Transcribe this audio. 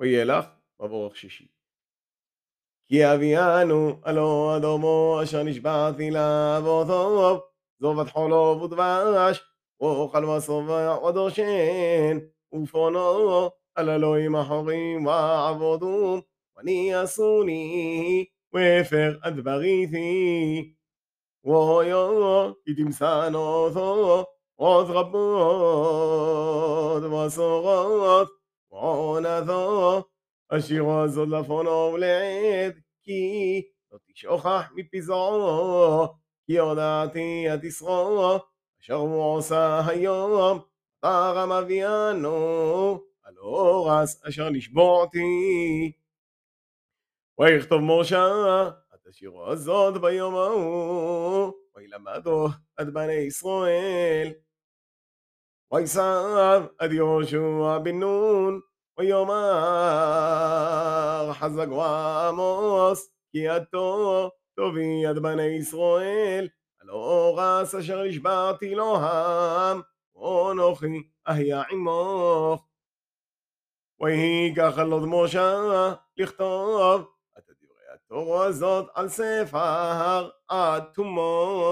ויהיה לך מבורך שישי. כי אביאנו, הלא אדומו אשר נשבעתי לאבותיו, זובת חולוב ודבש, אוכל ושובע ודושן, ופונו על אלוהים אחורים ועבודום, ואני עשוני, והפר אדבריתי. ואויו, כי תמסן אותו, עוד רבות מסורות, ועונתו, השירו הזאת לפונו ולעד, כי לא תשכח מפזעו, כי הודעתי את ישרו, אשר הוא עושה היום, תרם אביאנו, על אורס אשר נשבועתי. ויכתוב משה את השירו הזאת ביום ההוא, וילמדו את בני ישראל. ויסב עד יהושע בן נון, ויאמר חזק ועמוס, כי עתו תובי עד בני ישראל, על אורס אשר נשבעתי לו העם, ואנוכי אהיה עמוך. ויהי ככה לוד משה לכתוב את דברי התורה הזאת על ספר עד תומם.